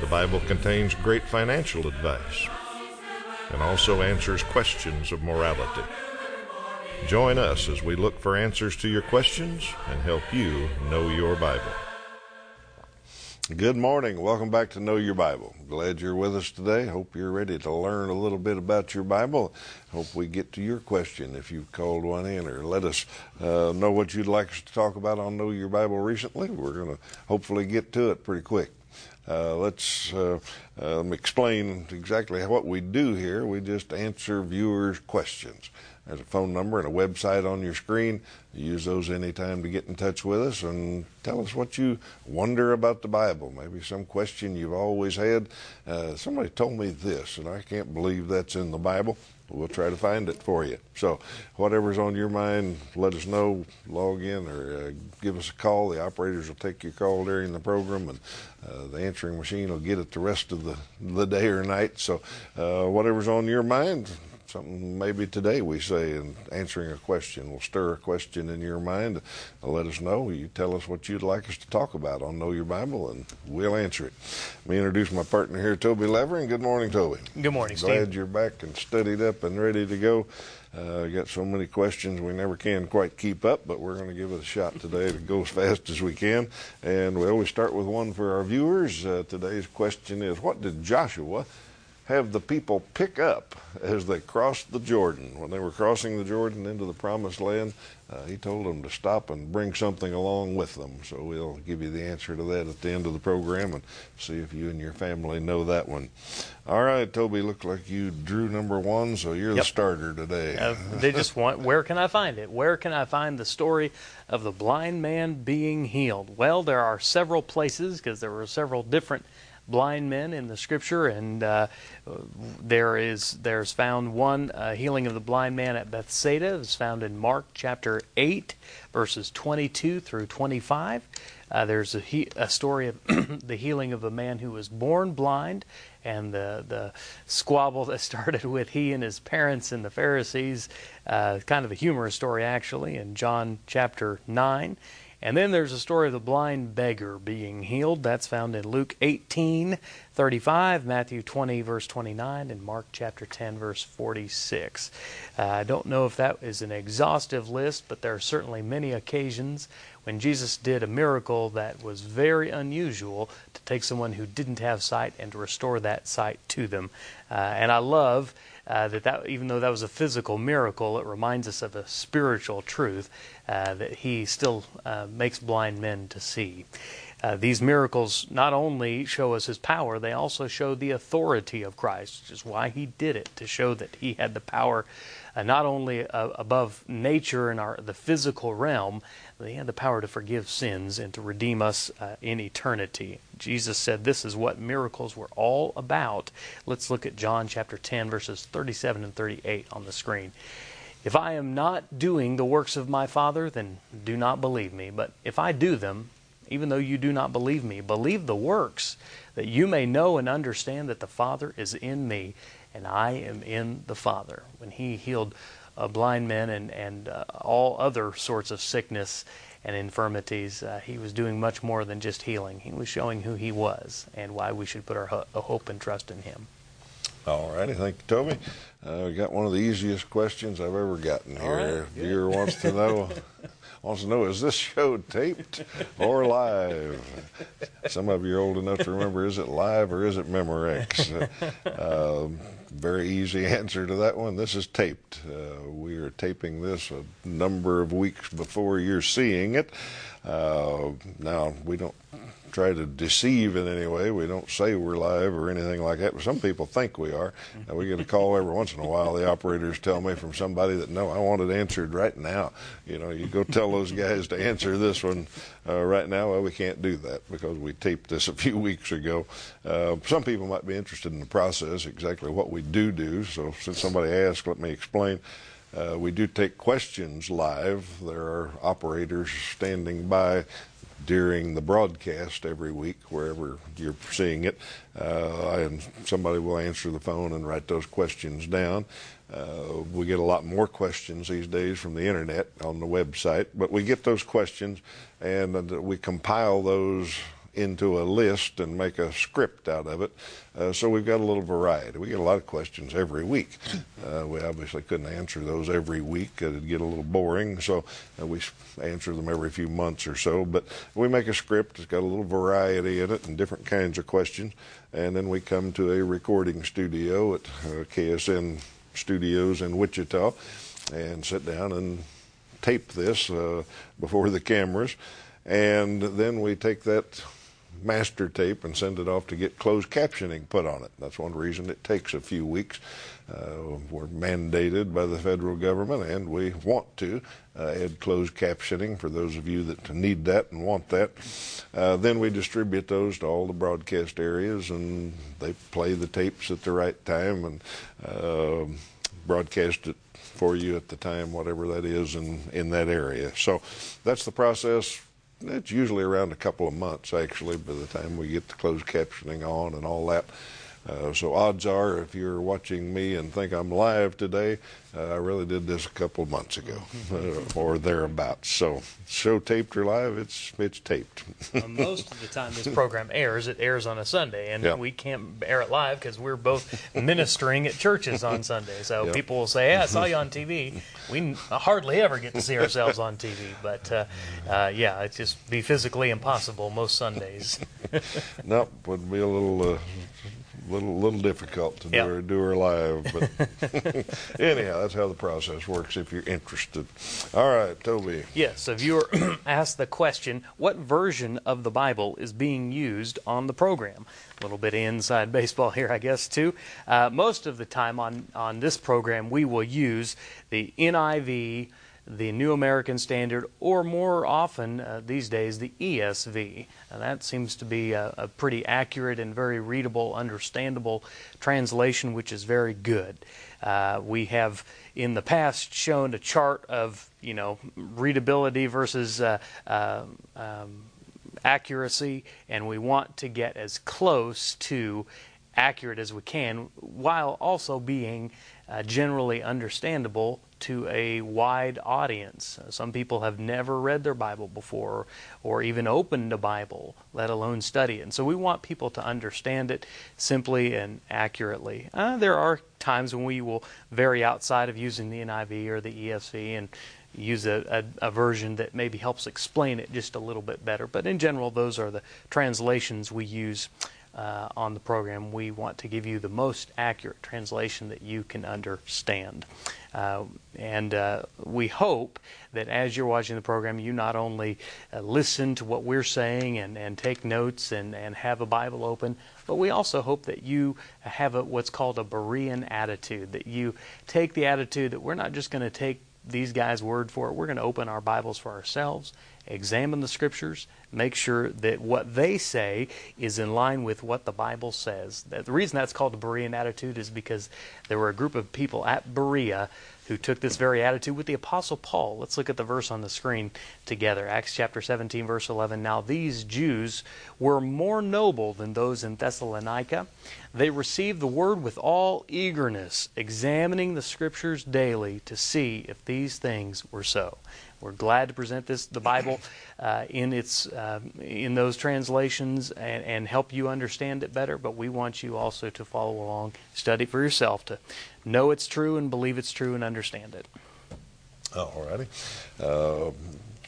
The Bible contains great financial advice and also answers questions of morality. Join us as we look for answers to your questions and help you know your Bible. Good morning. Welcome back to Know Your Bible. Glad you're with us today. Hope you're ready to learn a little bit about your Bible. Hope we get to your question if you've called one in, or let us uh, know what you'd like us to talk about on Know Your Bible recently. We're going to hopefully get to it pretty quick. Uh, let's uh, um, explain exactly what we do here. We just answer viewers' questions. There's a phone number and a website on your screen. Use those anytime to get in touch with us and tell us what you wonder about the Bible. Maybe some question you've always had. Uh, somebody told me this, and I can't believe that's in the Bible. We'll try to find it for you. So, whatever's on your mind, let us know. Log in or uh, give us a call. The operators will take your call during the program, and uh, the answering machine will get it the rest of the, the day or night. So, uh, whatever's on your mind, something maybe today we say in answering a question will stir a question in your mind let us know you tell us what you'd like us to talk about on know your bible and we'll answer it let me introduce my partner here toby levering good morning toby good morning glad Steve. you're back and studied up and ready to go uh, got so many questions we never can quite keep up, but we're going to give it a shot today to go as fast as we can. And we always start with one for our viewers. Uh, today's question is What did Joshua have the people pick up as they crossed the Jordan. When they were crossing the Jordan into the promised land, uh, he told them to stop and bring something along with them. So we'll give you the answer to that at the end of the program and see if you and your family know that one. All right, Toby, look like you drew number one, so you're yep. the starter today. Uh, they just want, where can I find it? Where can I find the story of the blind man being healed? Well, there are several places because there were several different blind men in the scripture, and uh, there is there's found one uh, healing of the blind man at Bethsaida is found in Mark chapter eight, verses 22 through 25. Uh, there's a, he, a, story of the healing of a man who was born blind, and the the squabble that started with he and his parents and the Pharisees. Uh, kind of a humorous story, actually, in John chapter nine. And then there's a story of the blind beggar being healed. That's found in Luke 18, 35, Matthew 20, verse 29, and Mark chapter 10, verse 46. Uh, I don't know if that is an exhaustive list, but there are certainly many occasions when Jesus did a miracle that was very unusual to take someone who didn't have sight and to restore that sight to them. Uh, and I love uh, that, that even though that was a physical miracle, it reminds us of a spiritual truth uh, that He still uh, makes blind men to see. Uh, these miracles not only show us his power, they also show the authority of Christ, which is why he did it, to show that he had the power uh, not only uh, above nature and our, the physical realm, he had the power to forgive sins and to redeem us uh, in eternity. Jesus said this is what miracles were all about. Let's look at John chapter 10, verses 37 and 38 on the screen. If I am not doing the works of my Father, then do not believe me. But if I do them, even though you do not believe me. Believe the works, that you may know and understand that the Father is in me, and I am in the Father. When he healed uh, blind men and, and uh, all other sorts of sickness and infirmities, uh, he was doing much more than just healing. He was showing who he was and why we should put our ho- hope and trust in him. All righty, thank you, Toby. Uh, we got one of the easiest questions I've ever gotten here. Right, Viewer wants to know wants to know is this show taped or live? Some of you are old enough to remember is it live or is it Memorex? Uh, very easy answer to that one. This is taped. Uh, we are taping this a number of weeks before you're seeing it. Uh, now, we don't try to deceive in any way. We don't say we're live or anything like that. But some people think we are. And we get a call every once in a while. The operators tell me from somebody that no, I want it answered right now. You know, you go tell those guys to answer this one uh, right now. Well, we can't do that because we taped this a few weeks ago. Uh, some people might be interested in the process, exactly what we do do. So since somebody asked, let me explain. Uh, we do take questions live. There are operators standing by during the broadcast every week, wherever you're seeing it. Uh, and somebody will answer the phone and write those questions down. Uh, we get a lot more questions these days from the internet on the website, but we get those questions and uh, we compile those into a list and make a script out of it. Uh, so we've got a little variety. We get a lot of questions every week. Uh, we obviously couldn't answer those every week. It'd get a little boring. So uh, we answer them every few months or so. But we make a script. It's got a little variety in it and different kinds of questions. And then we come to a recording studio at uh, KSN Studios in Wichita and sit down and tape this uh, before the cameras. And then we take that master tape and send it off to get closed captioning put on it. That's one reason it takes a few weeks. Uh, we're mandated by the federal government, and we want to uh, add closed captioning for those of you that need that and want that. Uh, then we distribute those to all the broadcast areas, and they play the tapes at the right time and uh, broadcast it for you at the time, whatever that is in, in that area. So that's the process it's usually around a couple of months actually by the time we get the closed captioning on and all that. Uh, so odds are, if you're watching me and think I'm live today, uh, I really did this a couple months ago uh, or thereabouts. So show taped or live, it's it's taped. most of the time, this program airs. It airs on a Sunday, and yeah. we can't air it live because we're both ministering at churches on Sunday. So people will say, "Hey, I saw you on TV." We hardly ever get to see ourselves on TV, but uh, uh, yeah, it's just be physically impossible most Sundays. nope, would be a little. Little, little difficult to do her, do her live, but anyhow, that's how the process works. If you're interested, all right, Toby. Yes, so viewer asked the question, what version of the Bible is being used on the program? A little bit of inside baseball here, I guess, too. Uh, most of the time on, on this program, we will use the NIV, the New American Standard, or more often uh, these days, the ESV. That seems to be a, a pretty accurate and very readable, understandable translation, which is very good. Uh, we have in the past shown a chart of you know readability versus uh, uh, um, accuracy, and we want to get as close to accurate as we can, while also being uh, generally understandable to a wide audience. Uh, some people have never read their Bible before or even opened a Bible, let alone study it. And so we want people to understand it simply and accurately. Uh, there are times when we will vary outside of using the NIV or the ESV and use a, a, a version that maybe helps explain it just a little bit better. But in general, those are the translations we use uh, on the program. We want to give you the most accurate translation that you can understand. Uh, and uh, we hope that as you're watching the program, you not only uh, listen to what we're saying and, and take notes and, and have a Bible open, but we also hope that you have a, what's called a Berean attitude, that you take the attitude that we're not just going to take these guys' word for it. We're going to open our Bibles for ourselves, examine the scriptures, make sure that what they say is in line with what the Bible says. The reason that's called the Berean attitude is because there were a group of people at Berea who took this very attitude with the Apostle Paul. Let's look at the verse on the screen together. Acts chapter 17, verse 11. Now these Jews were more noble than those in Thessalonica. They received the word with all eagerness, examining the scriptures daily to see if these things were so. We're glad to present this, the Bible, uh, in its uh, in those translations and, and help you understand it better. But we want you also to follow along, study for yourself, to know it's true and believe it's true and understand it. All righty. Uh,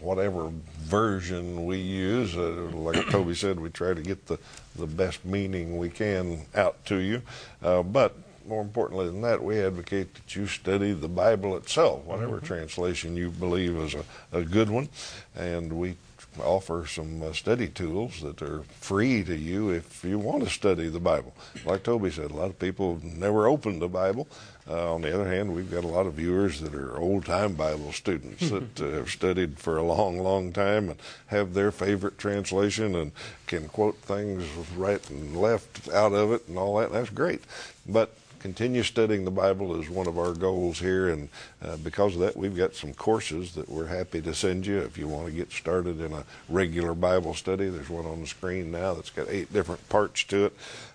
whatever version we use, uh, like Toby said, we try to get the, the best meaning we can out to you. Uh, but more importantly than that, we advocate that you study the Bible itself, whatever translation you believe is a, a good one. And we offer some uh, study tools that are free to you if you want to study the Bible. Like Toby said, a lot of people never opened the Bible. Uh, on the other hand, we've got a lot of viewers that are old time Bible students that uh, have studied for a long, long time and have their favorite translation and can quote things right and left out of it and all that. That's great. But continue studying the Bible is one of our goals here, and uh, because of that, we've got some courses that we're happy to send you if you want to get started in a regular Bible study. There's one on the screen now that's got eight different parts to it,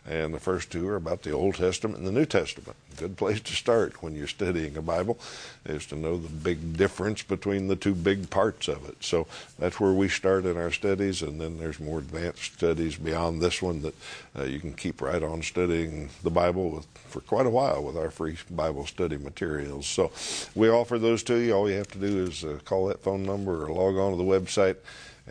and the first two are about the Old Testament and the New Testament. Good place to start when you're studying a Bible is to know the big difference between the two big parts of it. So that's where we start in our studies, and then there's more advanced studies beyond this one that uh, you can keep right on studying the Bible with, for quite a while with our free Bible study materials. So we offer those to you. All you have to do is uh, call that phone number or log on to the website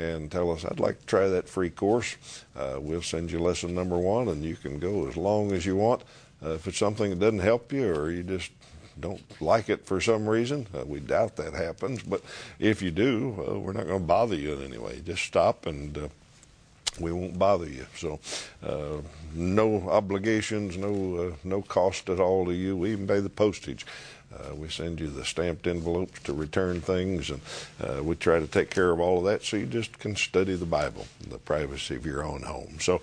and tell us, I'd like to try that free course. Uh, we'll send you lesson number one, and you can go as long as you want. Uh, if it's something that doesn't help you or you just don't like it for some reason, uh, we doubt that happens. But if you do, we're not going to bother you in any way. Just stop and uh, we won't bother you. So, uh, no obligations, no uh, no cost at all to you. We even pay the postage. Uh, we send you the stamped envelopes to return things, and uh, we try to take care of all of that so you just can study the Bible in the privacy of your own home. So,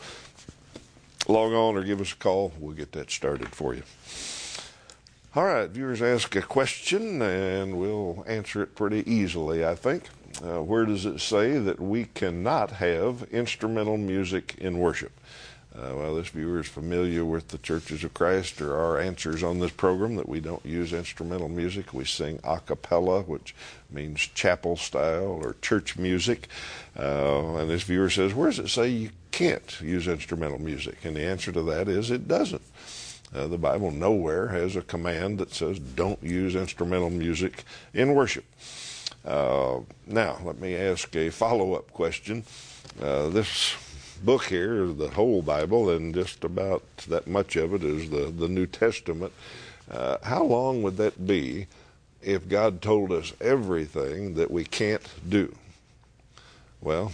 log on or give us a call. We'll get that started for you. All right, viewers ask a question, and we'll answer it pretty easily, I think. Uh, where does it say that we cannot have instrumental music in worship? Uh, well, this viewer is familiar with the Churches of Christ or our answers on this program that we don't use instrumental music. We sing a cappella, which means chapel style or church music. Uh, and this viewer says, Where does it say you can't use instrumental music? And the answer to that is it doesn't. Uh, the Bible nowhere has a command that says don't use instrumental music in worship. Uh, now, let me ask a follow up question. Uh, this book here, the whole Bible, and just about that much of it is the, the New Testament. Uh, how long would that be if God told us everything that we can't do? Well,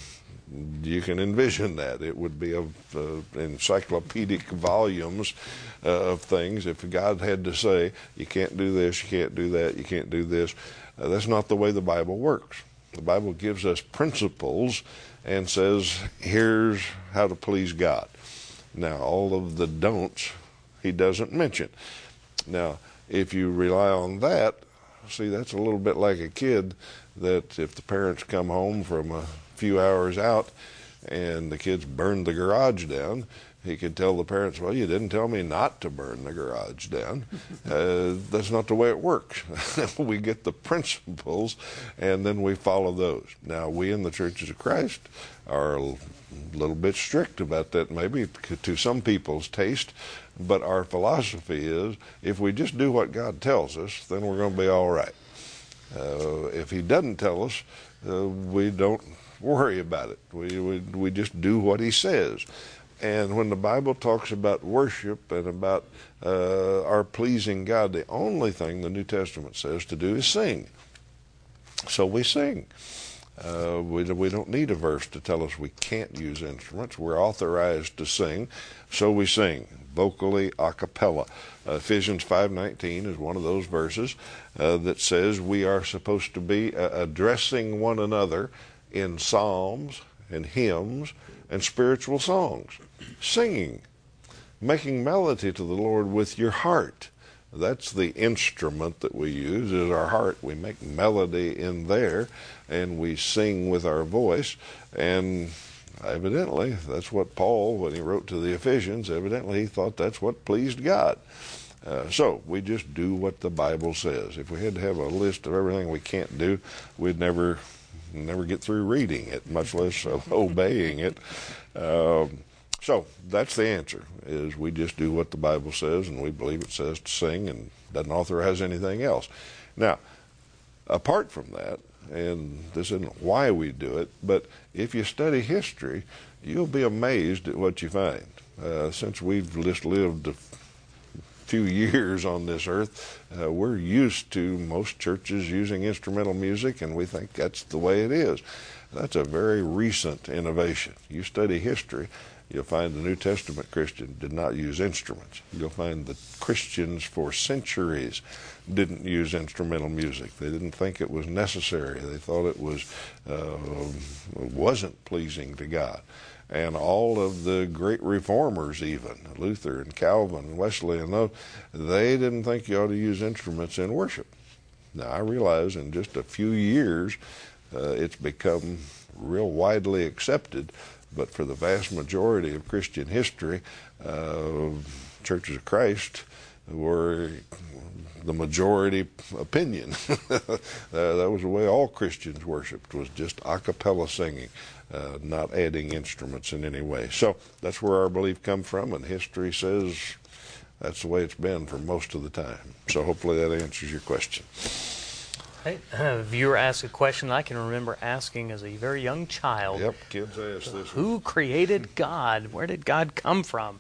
you can envision that. It would be of uh, encyclopedic volumes uh, of things. If God had to say, you can't do this, you can't do that, you can't do this, uh, that's not the way the Bible works. The Bible gives us principles and says, here's how to please God. Now, all of the don'ts he doesn't mention. Now, if you rely on that, see, that's a little bit like a kid that if the parents come home from a few hours out and the kids burned the garage down, he could tell the parents, Well, you didn't tell me not to burn the garage down. uh, that's not the way it works. we get the principles and then we follow those. Now, we in the Churches of Christ are a little bit strict about that, maybe to some people's taste, but our philosophy is if we just do what God tells us, then we're going to be all right. Uh, if He doesn't tell us, uh, we don't worry about it. We, we, we just do what He says. And when the Bible talks about worship and about uh, our pleasing God, the only thing the New Testament says to do is sing. So we sing. Uh, we, we don't need a verse to tell us we can't use instruments. We're authorized to sing, so we sing vocally a cappella. Uh, Ephesians 5:19 is one of those verses uh, that says we are supposed to be uh, addressing one another in psalms and hymns and spiritual songs, singing, making melody to the Lord with your heart. That's the instrument that we use is our heart. We make melody in there and we sing with our voice and evidently that's what Paul when he wrote to the Ephesians evidently he thought that's what pleased God. Uh, so we just do what the Bible says. If we had to have a list of everything we can't do, we'd never never get through reading it, much less uh, obeying it. Um, so that's the answer: is we just do what the Bible says, and we believe it says to sing, and doesn't authorize anything else. Now, apart from that, and this isn't why we do it, but if you study history, you'll be amazed at what you find. Uh, since we've just lived few years on this earth, uh, we're used to most churches using instrumental music, and we think that's the way it is. That's a very recent innovation. You study history, you'll find the New Testament Christian did not use instruments. You'll find the Christians for centuries didn't use instrumental music. They didn't think it was necessary. They thought it was uh, wasn't pleasing to God. And all of the great reformers, even Luther and Calvin and Wesley and those, they didn't think you ought to use instruments in worship. Now I realize in just a few years, uh, it's become real widely accepted. But for the vast majority of Christian history, uh, churches of Christ were the majority opinion. that was the way all Christians worshipped was just a cappella singing, uh, not adding instruments in any way. So that's where our belief comes from, and history says that's the way it's been for most of the time. So hopefully that answers your question. Hey, a viewer asked a question I can remember asking as a very young child. Yep, kids ask this. Who created God? Where did God come from?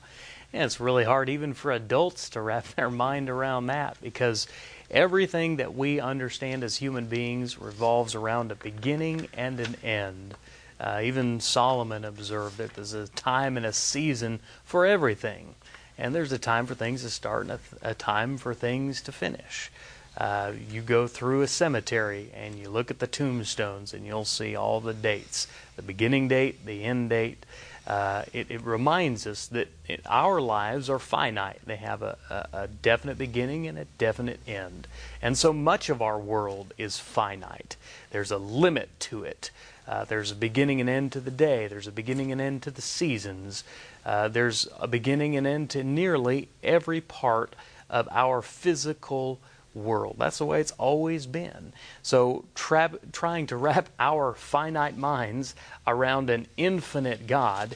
And it's really hard even for adults to wrap their mind around that because everything that we understand as human beings revolves around a beginning and an end. Uh, even Solomon observed that there's a time and a season for everything. And there's a time for things to start and a, a time for things to finish. Uh, you go through a cemetery and you look at the tombstones and you'll see all the dates the beginning date, the end date. Uh, it, it, reminds us that it, our lives are finite. They have a, a, a, definite beginning and a definite end. And so much of our world is finite. There's a limit to it. Uh, there's a beginning and end to the day, there's a beginning and end to the seasons, uh, there's a beginning and end to nearly every part of our physical world. That's the way it's always been. So, tra- trying to wrap our finite minds around an infinite God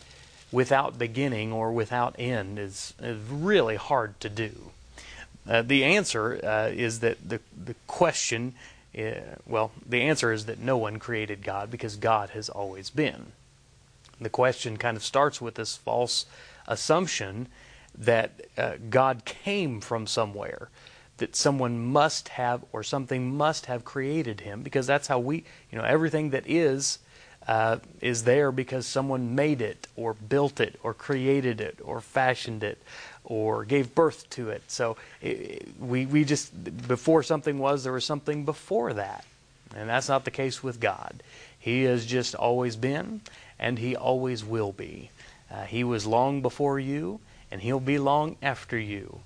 without beginning or without end is, is really hard to do. Uh, the answer uh, is that the, the question, well, the answer is that no one created God because God has always been. The question kind of starts with this false assumption that uh, God came from somewhere that someone must have or something must have created him because that's how we you know everything that is uh, is there because someone made it or built it or created it or fashioned it or gave birth to it. So it, we we just before something was there was something before that. And that's not the case with God. He has just always been and he always will be. Uh, he was long before you and he'll be long after you.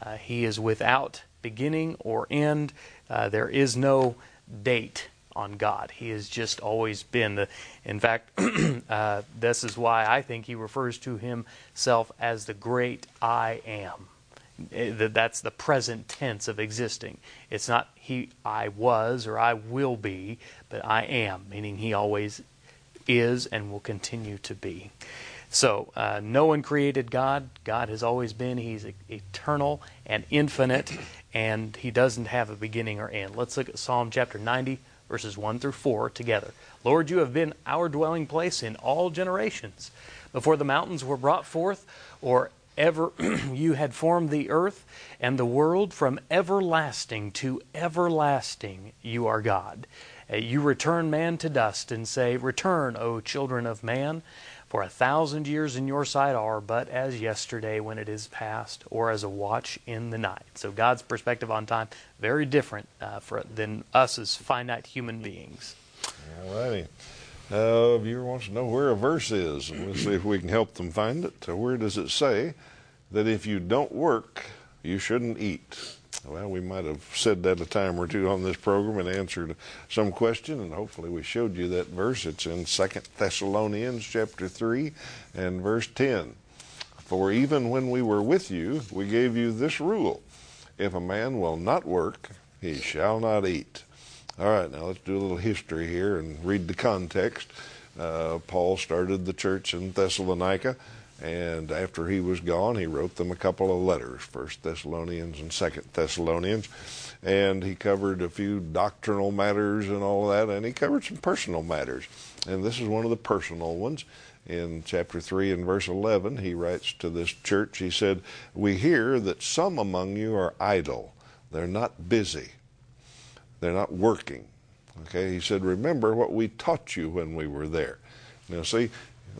Uh, he is without beginning or end. Uh, there is no date on God. He has just always been. The, in fact, uh, this is why I think he refers to himself as the great I am. Eh, that's the present tense of existing. It's not he I was or I will be, but I am, meaning he always is and will continue to be. So, uh, no one created God. God has always been. He's eternal and infinite, and He doesn't have a beginning or end. Let's look at Psalm chapter 90, verses 1 through 4 together. Lord, you have been our dwelling place in all generations. Before the mountains were brought forth, or ever you had formed the earth and the world from everlasting to everlasting, you are God. Uh, you return man to dust and say, Return, O children of man. For a thousand years in your sight are but as yesterday when it is past, or as a watch in the night. So God's perspective on time very different uh, for, than us as finite human beings. All righty. Uh, viewer wants to know where a verse is, we'll see if we can help them find it. Where does it say that if you don't work, you shouldn't eat? Well, we might have said that a time or two on this program and answered some question, and hopefully we showed you that verse. It's in Second Thessalonians chapter 3 and verse 10. For even when we were with you, we gave you this rule if a man will not work, he shall not eat. All right, now let's do a little history here and read the context. Uh, Paul started the church in Thessalonica and after he was gone, he wrote them a couple of letters, First Thessalonians and Second Thessalonians, and he covered a few doctrinal matters and all that, and he covered some personal matters. And this is one of the personal ones. In chapter 3 and verse 11, he writes to this church, he said, We hear that some among you are idle. They're not busy. They're not working. Okay, he said, Remember what we taught you when we were there. Now, see,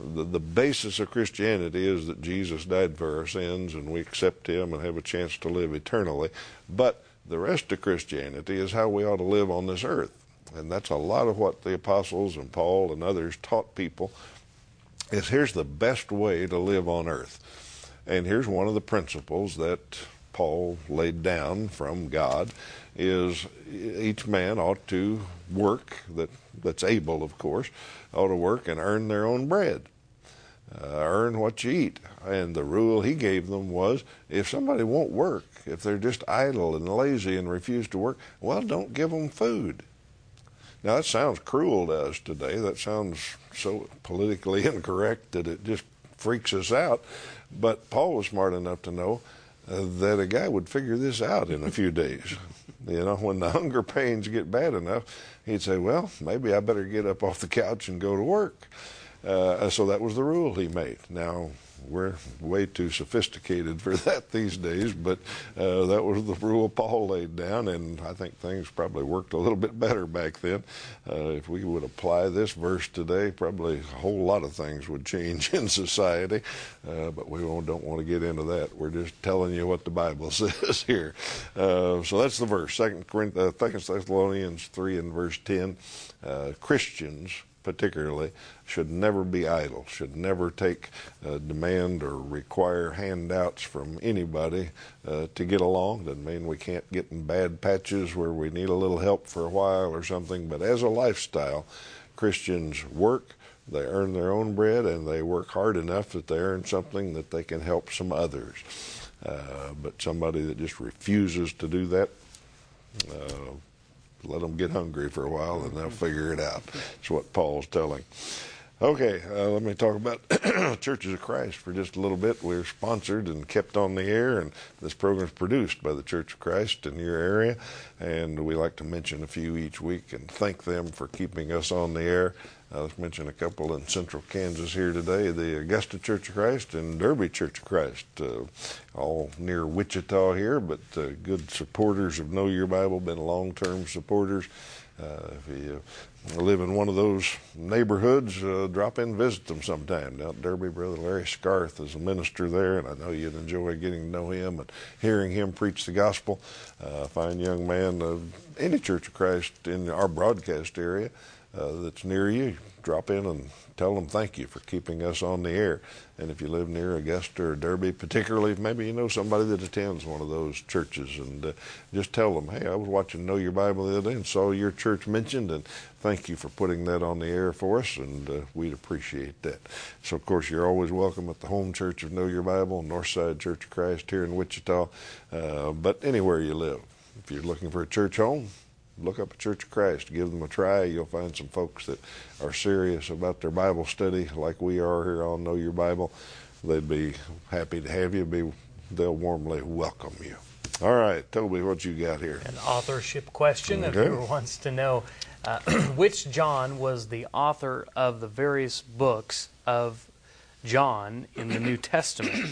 the, the basis of Christianity is that Jesus died for our sins and we accept him and have a chance to live eternally. But the rest of Christianity is how we ought to live on this earth. And that's a lot of what the apostles and Paul and others taught people is here's the best way to live on earth. And here's one of the principles that Paul laid down from God is each man ought to work that that's able of course ought to work and earn their own bread uh, earn what you eat. And the rule he gave them was if somebody won't work if they're just idle and lazy and refuse to work well don't give them food. Now that sounds cruel to us today. That sounds so politically incorrect that it just freaks us out. But paul was smart enough to know that a guy would figure this out in a few days you know, when the hunger pains get bad enough, he'd say, well, maybe I better get up off the couch and go to work. Uh, so that was the rule he made. Now, we're way too sophisticated for that these days, but uh, that was the rule Paul laid down, and I think things probably worked a little bit better back then. Uh, if we would apply this verse today, probably a whole lot of things would change in society, uh, but we don't want to get into that. We're just telling you what the Bible says here. Uh, so that's the verse, Second uh, Thessalonians 3 and verse 10. Uh, Christians particularly, should never be idle, should never take, uh, demand, or require handouts from anybody uh, to get along. Doesn't mean we can't get in bad patches where we need a little help for a while or something, but as a lifestyle, Christians work. They earn their own bread and they work hard enough that they earn something that they can help some others. Uh, but somebody that just refuses to do that, uh, let them get hungry for a while and they'll figure it out. That's what Paul's telling. Okay, uh, let me talk about Churches of Christ for just a little bit. We're sponsored and kept on the air, and this program is produced by the Church of Christ in your area. And we like to mention a few each week and thank them for keeping us on the air. Uh, let's mention a couple in central Kansas here today the Augusta Church of Christ and Derby Church of Christ, uh, all near Wichita here, but uh, good supporters of Know Your Bible, been long term supporters. Uh, if you live in one of those neighborhoods, uh, drop in and visit them sometime. At Derby, Brother Larry Scarth is a minister there, and I know you'd enjoy getting to know him and hearing him preach the gospel. Uh, fine young man of any Church of Christ in our broadcast area uh, that's near you, drop in and tell them thank you for keeping us on the air. And if you live near Augusta or Derby, particularly, maybe you know somebody that attends one of those churches, and uh, just tell them, hey, I was watching Know Your Bible the other day and saw your church mentioned, and thank you for putting that on the air for us, and uh, we'd appreciate that. So, of course, you're always welcome at the home church of Know Your Bible, Northside Church of Christ here in Wichita, uh, but anywhere you live. If you're looking for a church home, look up a Church of Christ, give them a try. You'll find some folks that are serious about their Bible study, like we are here on Know Your Bible. They'd be happy to have you. Be they'll warmly welcome you. All right, Toby, what you got here? An authorship question. Okay. If whoever wants to know uh, which John was the author of the various books of John in the New Testament,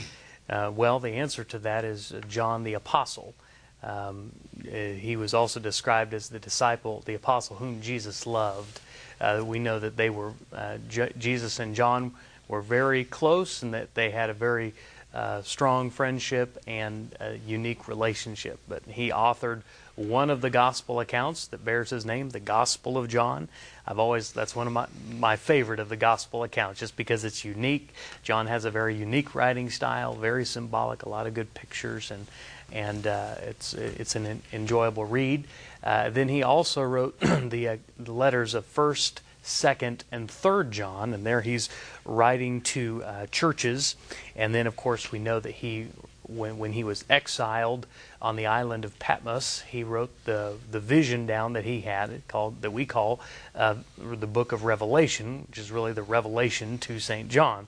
uh, well, the answer to that is John the Apostle. Um, uh, he was also described as the disciple, the apostle whom Jesus loved. Uh, we know that they were uh, J- Jesus and John were very close, and that they had a very uh, strong friendship and a unique relationship. But he authored one of the gospel accounts that bears his name, the Gospel of John. I've always that's one of my my favorite of the gospel accounts, just because it's unique. John has a very unique writing style, very symbolic, a lot of good pictures and and uh, it's it's an enjoyable read. Uh, then he also wrote the, uh, letters of First, Second, and Third John, and there he's writing to uh, churches. And then, of course, we know that he, when when he was exiled on the island of Patmos, he wrote the the vision down that he had called that we call uh, the Book of Revelation, which is really the revelation to Saint John.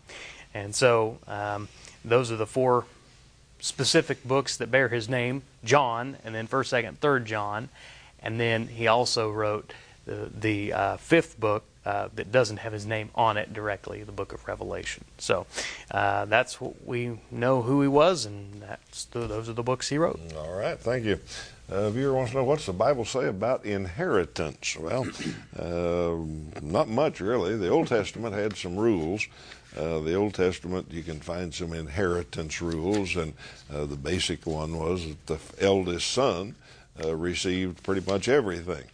And so um, those are the four specific books that bear his name John, and then 1st, 2nd, 3rd John. And then he also wrote the, the uh, fifth book uh, that doesn't have his name on it directly, the book of Revelation. So uh, that's what we know who he was, and that's the, those are the books he wrote. All right, thank you. Uh, viewer wants to know what's the Bible say about inheritance. Well, uh, not much really. The Old Testament had some rules. Uh, the Old Testament, you can find some inheritance rules, and uh, the basic one was that the eldest son uh, received pretty much everything.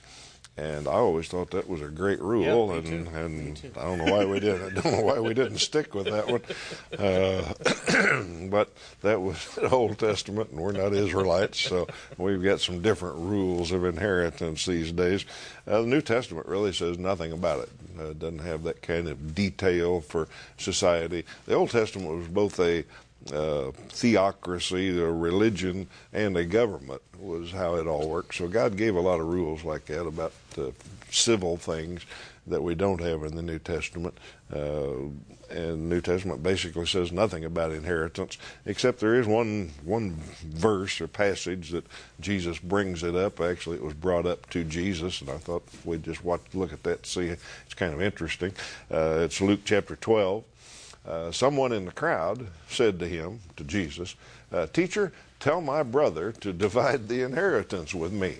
And I always thought that was a great rule, me and, and I don't know why we didn't. I don't know why we didn't stick with that one. Uh, but that was the Old Testament, and we're not Israelites, so we've got some different rules of inheritance these days. Uh, the New Testament really says nothing about it. Uh, it doesn't have that kind of detail for society. The Old Testament was both a uh, theocracy, a religion, and a government was how it all worked. So God gave a lot of rules like that about uh, civil things that we don't have in the New Testament. Uh, and the New Testament basically says nothing about inheritance, except there is one one verse or passage that Jesus brings it up. Actually, it was brought up to Jesus, and I thought we'd just watch, look at that, see. It's kind of interesting. Uh, it's Luke chapter 12. Uh, someone in the crowd said to him, to Jesus, uh, Teacher, tell my brother to divide the inheritance with me.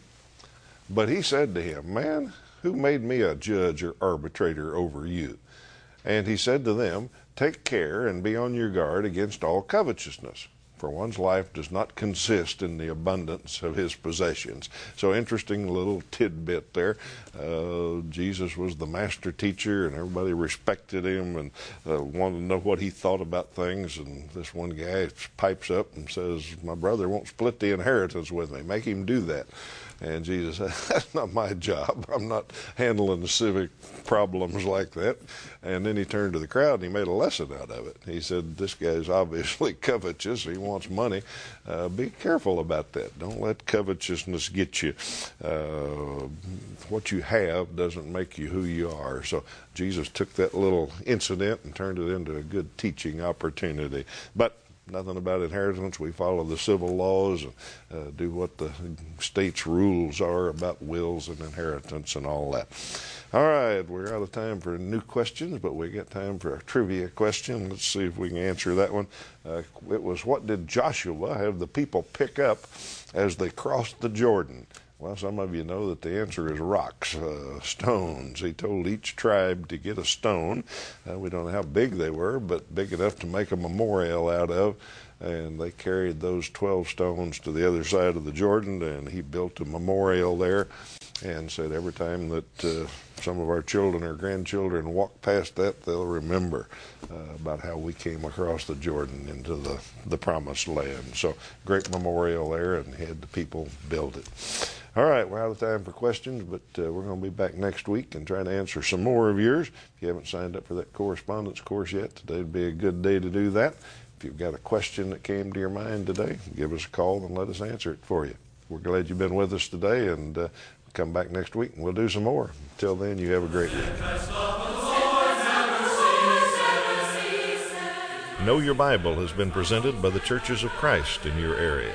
But he said to him, Man, who made me a judge or arbitrator over you? And he said to them, Take care and be on your guard against all covetousness. For one's life does not consist in the abundance of his possessions. So, interesting little tidbit there. Uh, Jesus was the master teacher, and everybody respected him and uh, wanted to know what he thought about things. And this one guy pipes up and says, My brother won't split the inheritance with me. Make him do that. And Jesus said, That's not my job. I'm not handling the civic problems like that. And then he turned to the crowd and he made a lesson out of it. He said, This guy's obviously covetous. He wants money. Uh, be careful about that. Don't let covetousness get you. Uh, what you have doesn't make you who you are. So Jesus took that little incident and turned it into a good teaching opportunity. But nothing about inheritance. We follow the civil laws and uh, do what the state's rules are about wills and inheritance and all that. All right, we're out of time for new questions, but we got time for a trivia question. Let's see if we can answer that one. Uh, it was what did Joshua have the people pick up as they crossed the Jordan? Well, some of you know that the answer is rocks, uh, stones. He told each tribe to get a stone. Uh, we don't know how big they were, but big enough to make a memorial out of. And they carried those 12 stones to the other side of the Jordan, and he built a memorial there and said every time that uh, some of our children or grandchildren walk past that, they'll remember uh, about how we came across the Jordan into the, the promised land. So, great memorial there, and had the people build it. All right, we're out of time for questions, but uh, we're going to be back next week and try to answer some more of yours. If you haven't signed up for that correspondence course yet, today would be a good day to do that. If you've got a question that came to your mind today, give us a call and let us answer it for you. We're glad you've been with us today, and uh, come back next week and we'll do some more. Until then, you have a great week. Know Your Bible has been presented by the Churches of Christ in your area.